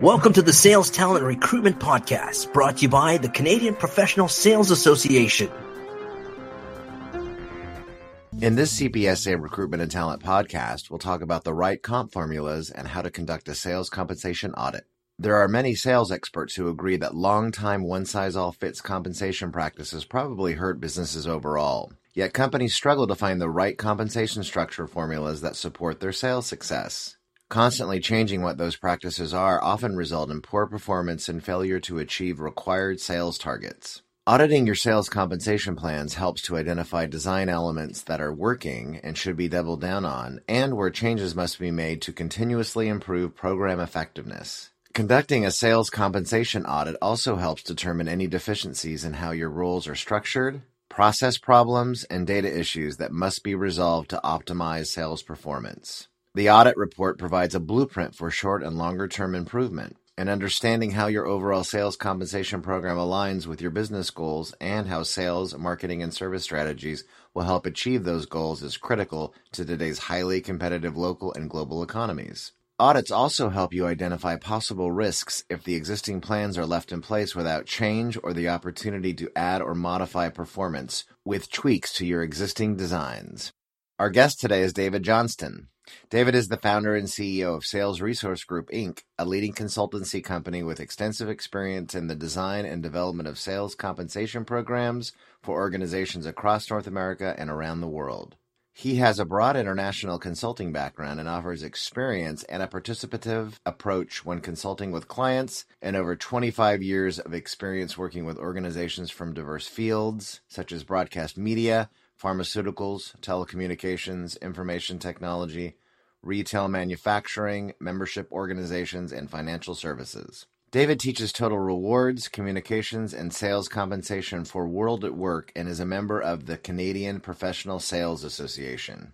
Welcome to the Sales Talent Recruitment Podcast, brought to you by the Canadian Professional Sales Association. In this CPSA Recruitment and Talent podcast, we'll talk about the right comp formulas and how to conduct a sales compensation audit. There are many sales experts who agree that long-time one-size-all-fits compensation practices probably hurt businesses overall. Yet companies struggle to find the right compensation structure formulas that support their sales success. Constantly changing what those practices are often result in poor performance and failure to achieve required sales targets. Auditing your sales compensation plans helps to identify design elements that are working and should be doubled down on, and where changes must be made to continuously improve program effectiveness. Conducting a sales compensation audit also helps determine any deficiencies in how your roles are structured, process problems, and data issues that must be resolved to optimize sales performance. The audit report provides a blueprint for short and longer term improvement, and understanding how your overall sales compensation program aligns with your business goals and how sales, marketing, and service strategies will help achieve those goals is critical to today's highly competitive local and global economies. Audits also help you identify possible risks if the existing plans are left in place without change or the opportunity to add or modify performance with tweaks to your existing designs. Our guest today is David Johnston. David is the founder and CEO of Sales Resource Group Inc., a leading consultancy company with extensive experience in the design and development of sales compensation programs for organizations across North America and around the world. He has a broad international consulting background and offers experience and a participative approach when consulting with clients and over 25 years of experience working with organizations from diverse fields such as broadcast media, pharmaceuticals, telecommunications, information technology, retail manufacturing, membership organizations, and financial services. David teaches total rewards, communications, and sales compensation for WorldatWork and is a member of the Canadian Professional Sales Association.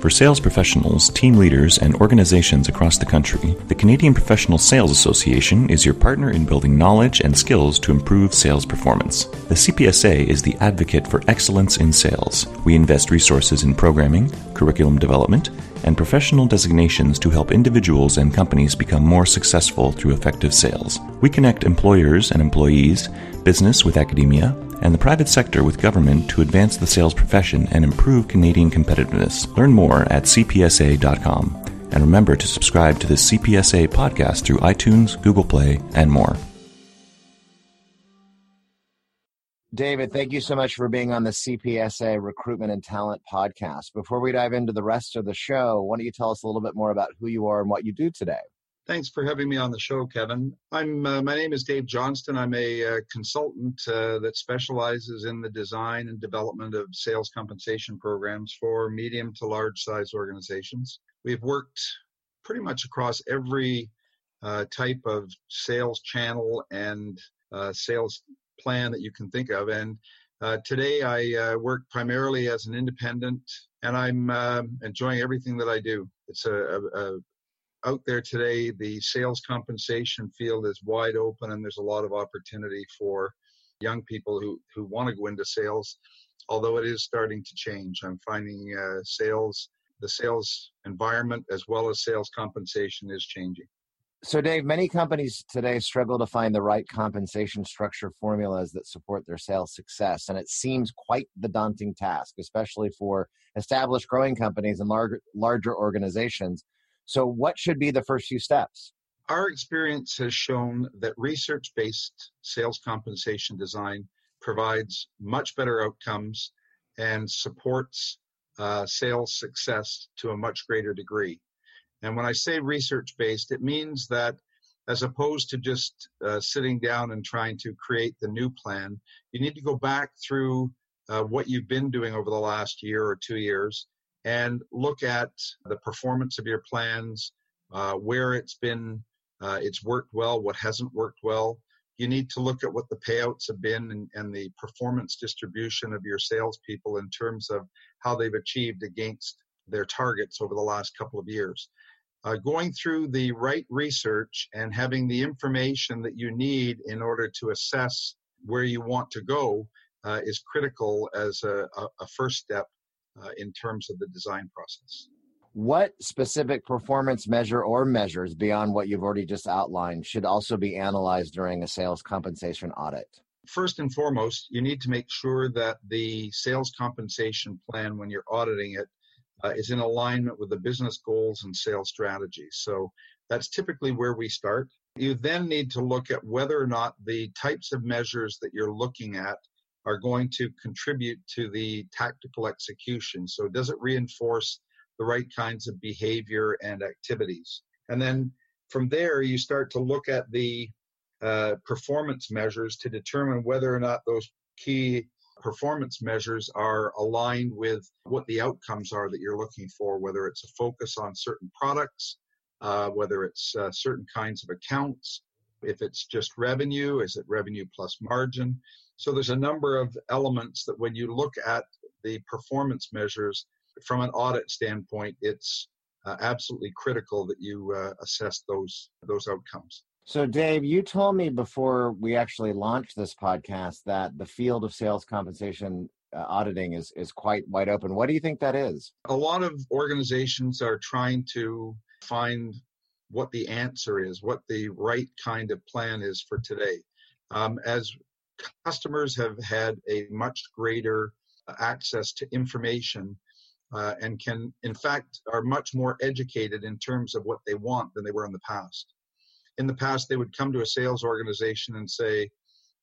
For sales professionals, team leaders, and organizations across the country, the Canadian Professional Sales Association is your partner in building knowledge and skills to improve sales performance. The CPSA is the advocate for excellence in sales. We invest resources in programming, curriculum development, and professional designations to help individuals and companies become more successful through effective sales. We connect employers and employees, business with academia, and the private sector with government to advance the sales profession and improve Canadian competitiveness. Learn more at cpsa.com. And remember to subscribe to the CPSA podcast through iTunes, Google Play, and more. David, thank you so much for being on the CPSA Recruitment and Talent podcast. Before we dive into the rest of the show, why don't you tell us a little bit more about who you are and what you do today? Thanks for having me on the show, Kevin. I'm uh, my name is Dave Johnston. I'm a uh, consultant uh, that specializes in the design and development of sales compensation programs for medium to large size organizations. We've worked pretty much across every uh, type of sales channel and uh, sales plan that you can think of. And uh, today I work primarily as an independent, and I'm um, enjoying everything that I do. It's a, a, a out there today, the sales compensation field is wide open, and there's a lot of opportunity for young people who, who want to go into sales, although it is starting to change. I'm finding uh, sales, the sales environment as well as sales compensation is changing. So, Dave, many companies today struggle to find the right compensation structure formulas that support their sales success. And it seems quite the daunting task, especially for established growing companies and larger, larger organizations. So, what should be the first few steps? Our experience has shown that research based sales compensation design provides much better outcomes and supports uh, sales success to a much greater degree. And when I say research based, it means that as opposed to just uh, sitting down and trying to create the new plan, you need to go back through uh, what you've been doing over the last year or two years and look at the performance of your plans, uh, where it's been, uh, it's worked well, what hasn't worked well. You need to look at what the payouts have been and, and the performance distribution of your salespeople in terms of how they've achieved against their targets over the last couple of years. Uh, going through the right research and having the information that you need in order to assess where you want to go uh, is critical as a, a, a first step uh, in terms of the design process. What specific performance measure or measures beyond what you've already just outlined should also be analyzed during a sales compensation audit? First and foremost, you need to make sure that the sales compensation plan, when you're auditing it, uh, is in alignment with the business goals and sales strategies. So that's typically where we start. You then need to look at whether or not the types of measures that you're looking at are going to contribute to the tactical execution. So does it reinforce the right kinds of behavior and activities? And then from there, you start to look at the uh, performance measures to determine whether or not those key performance measures are aligned with what the outcomes are that you're looking for, whether it's a focus on certain products, uh, whether it's uh, certain kinds of accounts, if it's just revenue, is it revenue plus margin? So there's a number of elements that when you look at the performance measures from an audit standpoint, it's uh, absolutely critical that you uh, assess those those outcomes. So, Dave, you told me before we actually launched this podcast that the field of sales compensation uh, auditing is is quite wide open. What do you think that is? A lot of organizations are trying to find what the answer is, what the right kind of plan is for today. Um, as customers have had a much greater access to information uh, and can, in fact, are much more educated in terms of what they want than they were in the past. In the past, they would come to a sales organization and say,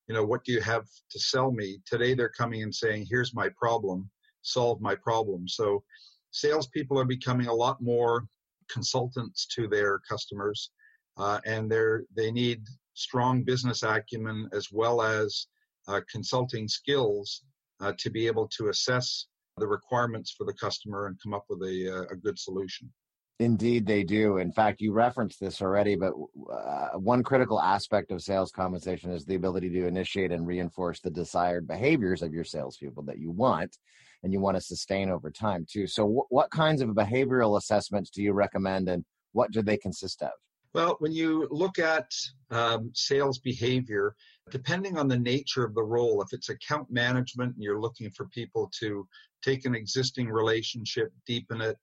you know, what do you have to sell me? Today, they're coming and saying, here's my problem, solve my problem. So, salespeople are becoming a lot more consultants to their customers, uh, and they're they need strong business acumen as well as uh, consulting skills uh, to be able to assess the requirements for the customer and come up with a, uh, a good solution. Indeed, they do. In fact, you referenced this already, but uh, one critical aspect of sales compensation is the ability to initiate and reinforce the desired behaviors of your salespeople that you want and you want to sustain over time, too. So, w- what kinds of behavioral assessments do you recommend and what do they consist of? Well, when you look at um, sales behavior, depending on the nature of the role, if it's account management and you're looking for people to take an existing relationship, deepen it,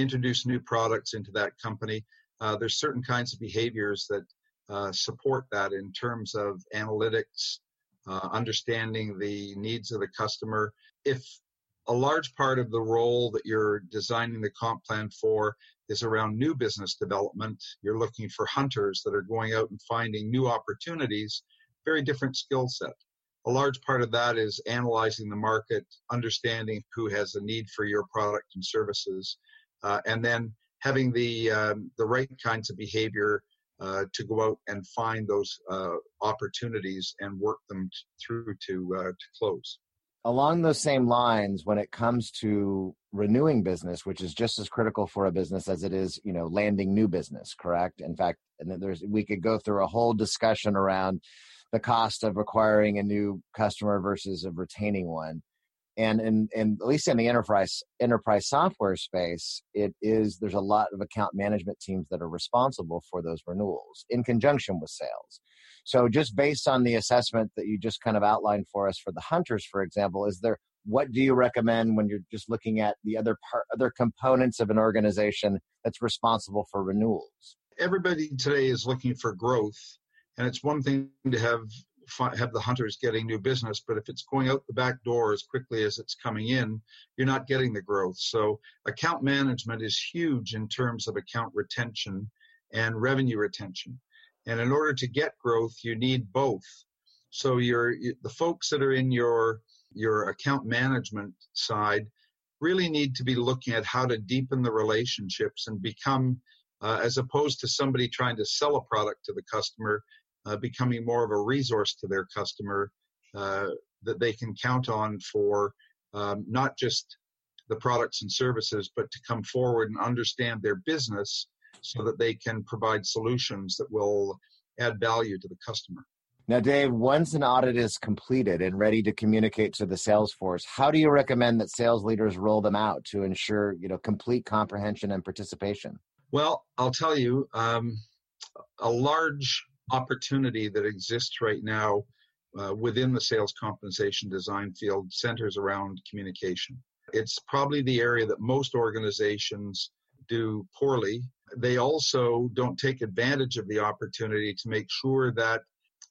introduce new products into that company, uh, there's certain kinds of behaviors that uh, support that in terms of analytics, uh, understanding the needs of the customer. If a large part of the role that you're designing the comp plan for is around new business development. You're looking for hunters that are going out and finding new opportunities, very different skill set. A large part of that is analyzing the market, understanding who has a need for your product and services, uh, and then having the um, the right kinds of behavior uh, to go out and find those uh, opportunities and work them t- through to uh, to close. Along those same lines when it comes to renewing business which is just as critical for a business as it is you know landing new business correct? In fact and there's we could go through a whole discussion around the cost of acquiring a new customer versus of retaining one and in, in at least in the enterprise enterprise software space it is there's a lot of account management teams that are responsible for those renewals in conjunction with sales so, just based on the assessment that you just kind of outlined for us for the hunters, for example, is there what do you recommend when you're just looking at the other part, other components of an organization that's responsible for renewals? Everybody today is looking for growth, and it's one thing to have have the hunters getting new business, but if it's going out the back door as quickly as it's coming in, you're not getting the growth. So account management is huge in terms of account retention and revenue retention. And in order to get growth, you need both. So your the folks that are in your your account management side really need to be looking at how to deepen the relationships and become, uh, as opposed to somebody trying to sell a product to the customer, uh, becoming more of a resource to their customer uh, that they can count on for um, not just the products and services, but to come forward and understand their business so that they can provide solutions that will add value to the customer. Now, Dave, once an audit is completed and ready to communicate to the sales force, how do you recommend that sales leaders roll them out to ensure you know complete comprehension and participation? Well, I'll tell you, um, a large opportunity that exists right now uh, within the sales compensation design field centers around communication. It's probably the area that most organizations do poorly. They also don't take advantage of the opportunity to make sure that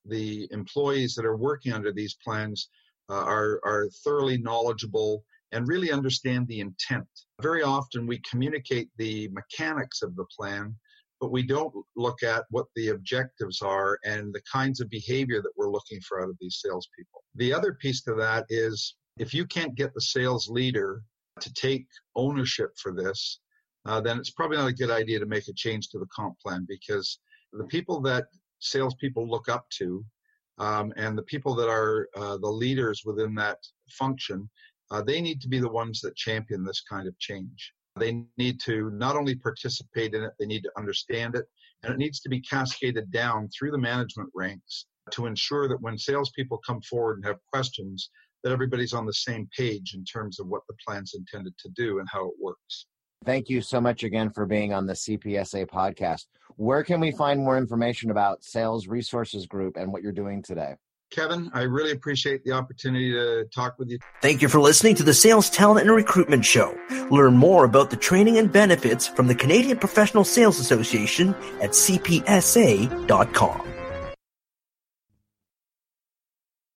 the employees that are working under these plans uh, are, are thoroughly knowledgeable and really understand the intent. Very often we communicate the mechanics of the plan, but we don't look at what the objectives are and the kinds of behavior that we're looking for out of these salespeople. The other piece to that is if you can't get the sales leader to take ownership for this, uh, then it's probably not a good idea to make a change to the comp plan because the people that salespeople look up to um, and the people that are uh, the leaders within that function, uh, they need to be the ones that champion this kind of change. They need to not only participate in it, they need to understand it, and it needs to be cascaded down through the management ranks to ensure that when salespeople come forward and have questions, that everybody's on the same page in terms of what the plan's intended to do and how it works. Thank you so much again for being on the CPSA podcast. Where can we find more information about Sales Resources Group and what you're doing today? Kevin, I really appreciate the opportunity to talk with you. Thank you for listening to the Sales Talent and Recruitment Show. Learn more about the training and benefits from the Canadian Professional Sales Association at cpsa.com.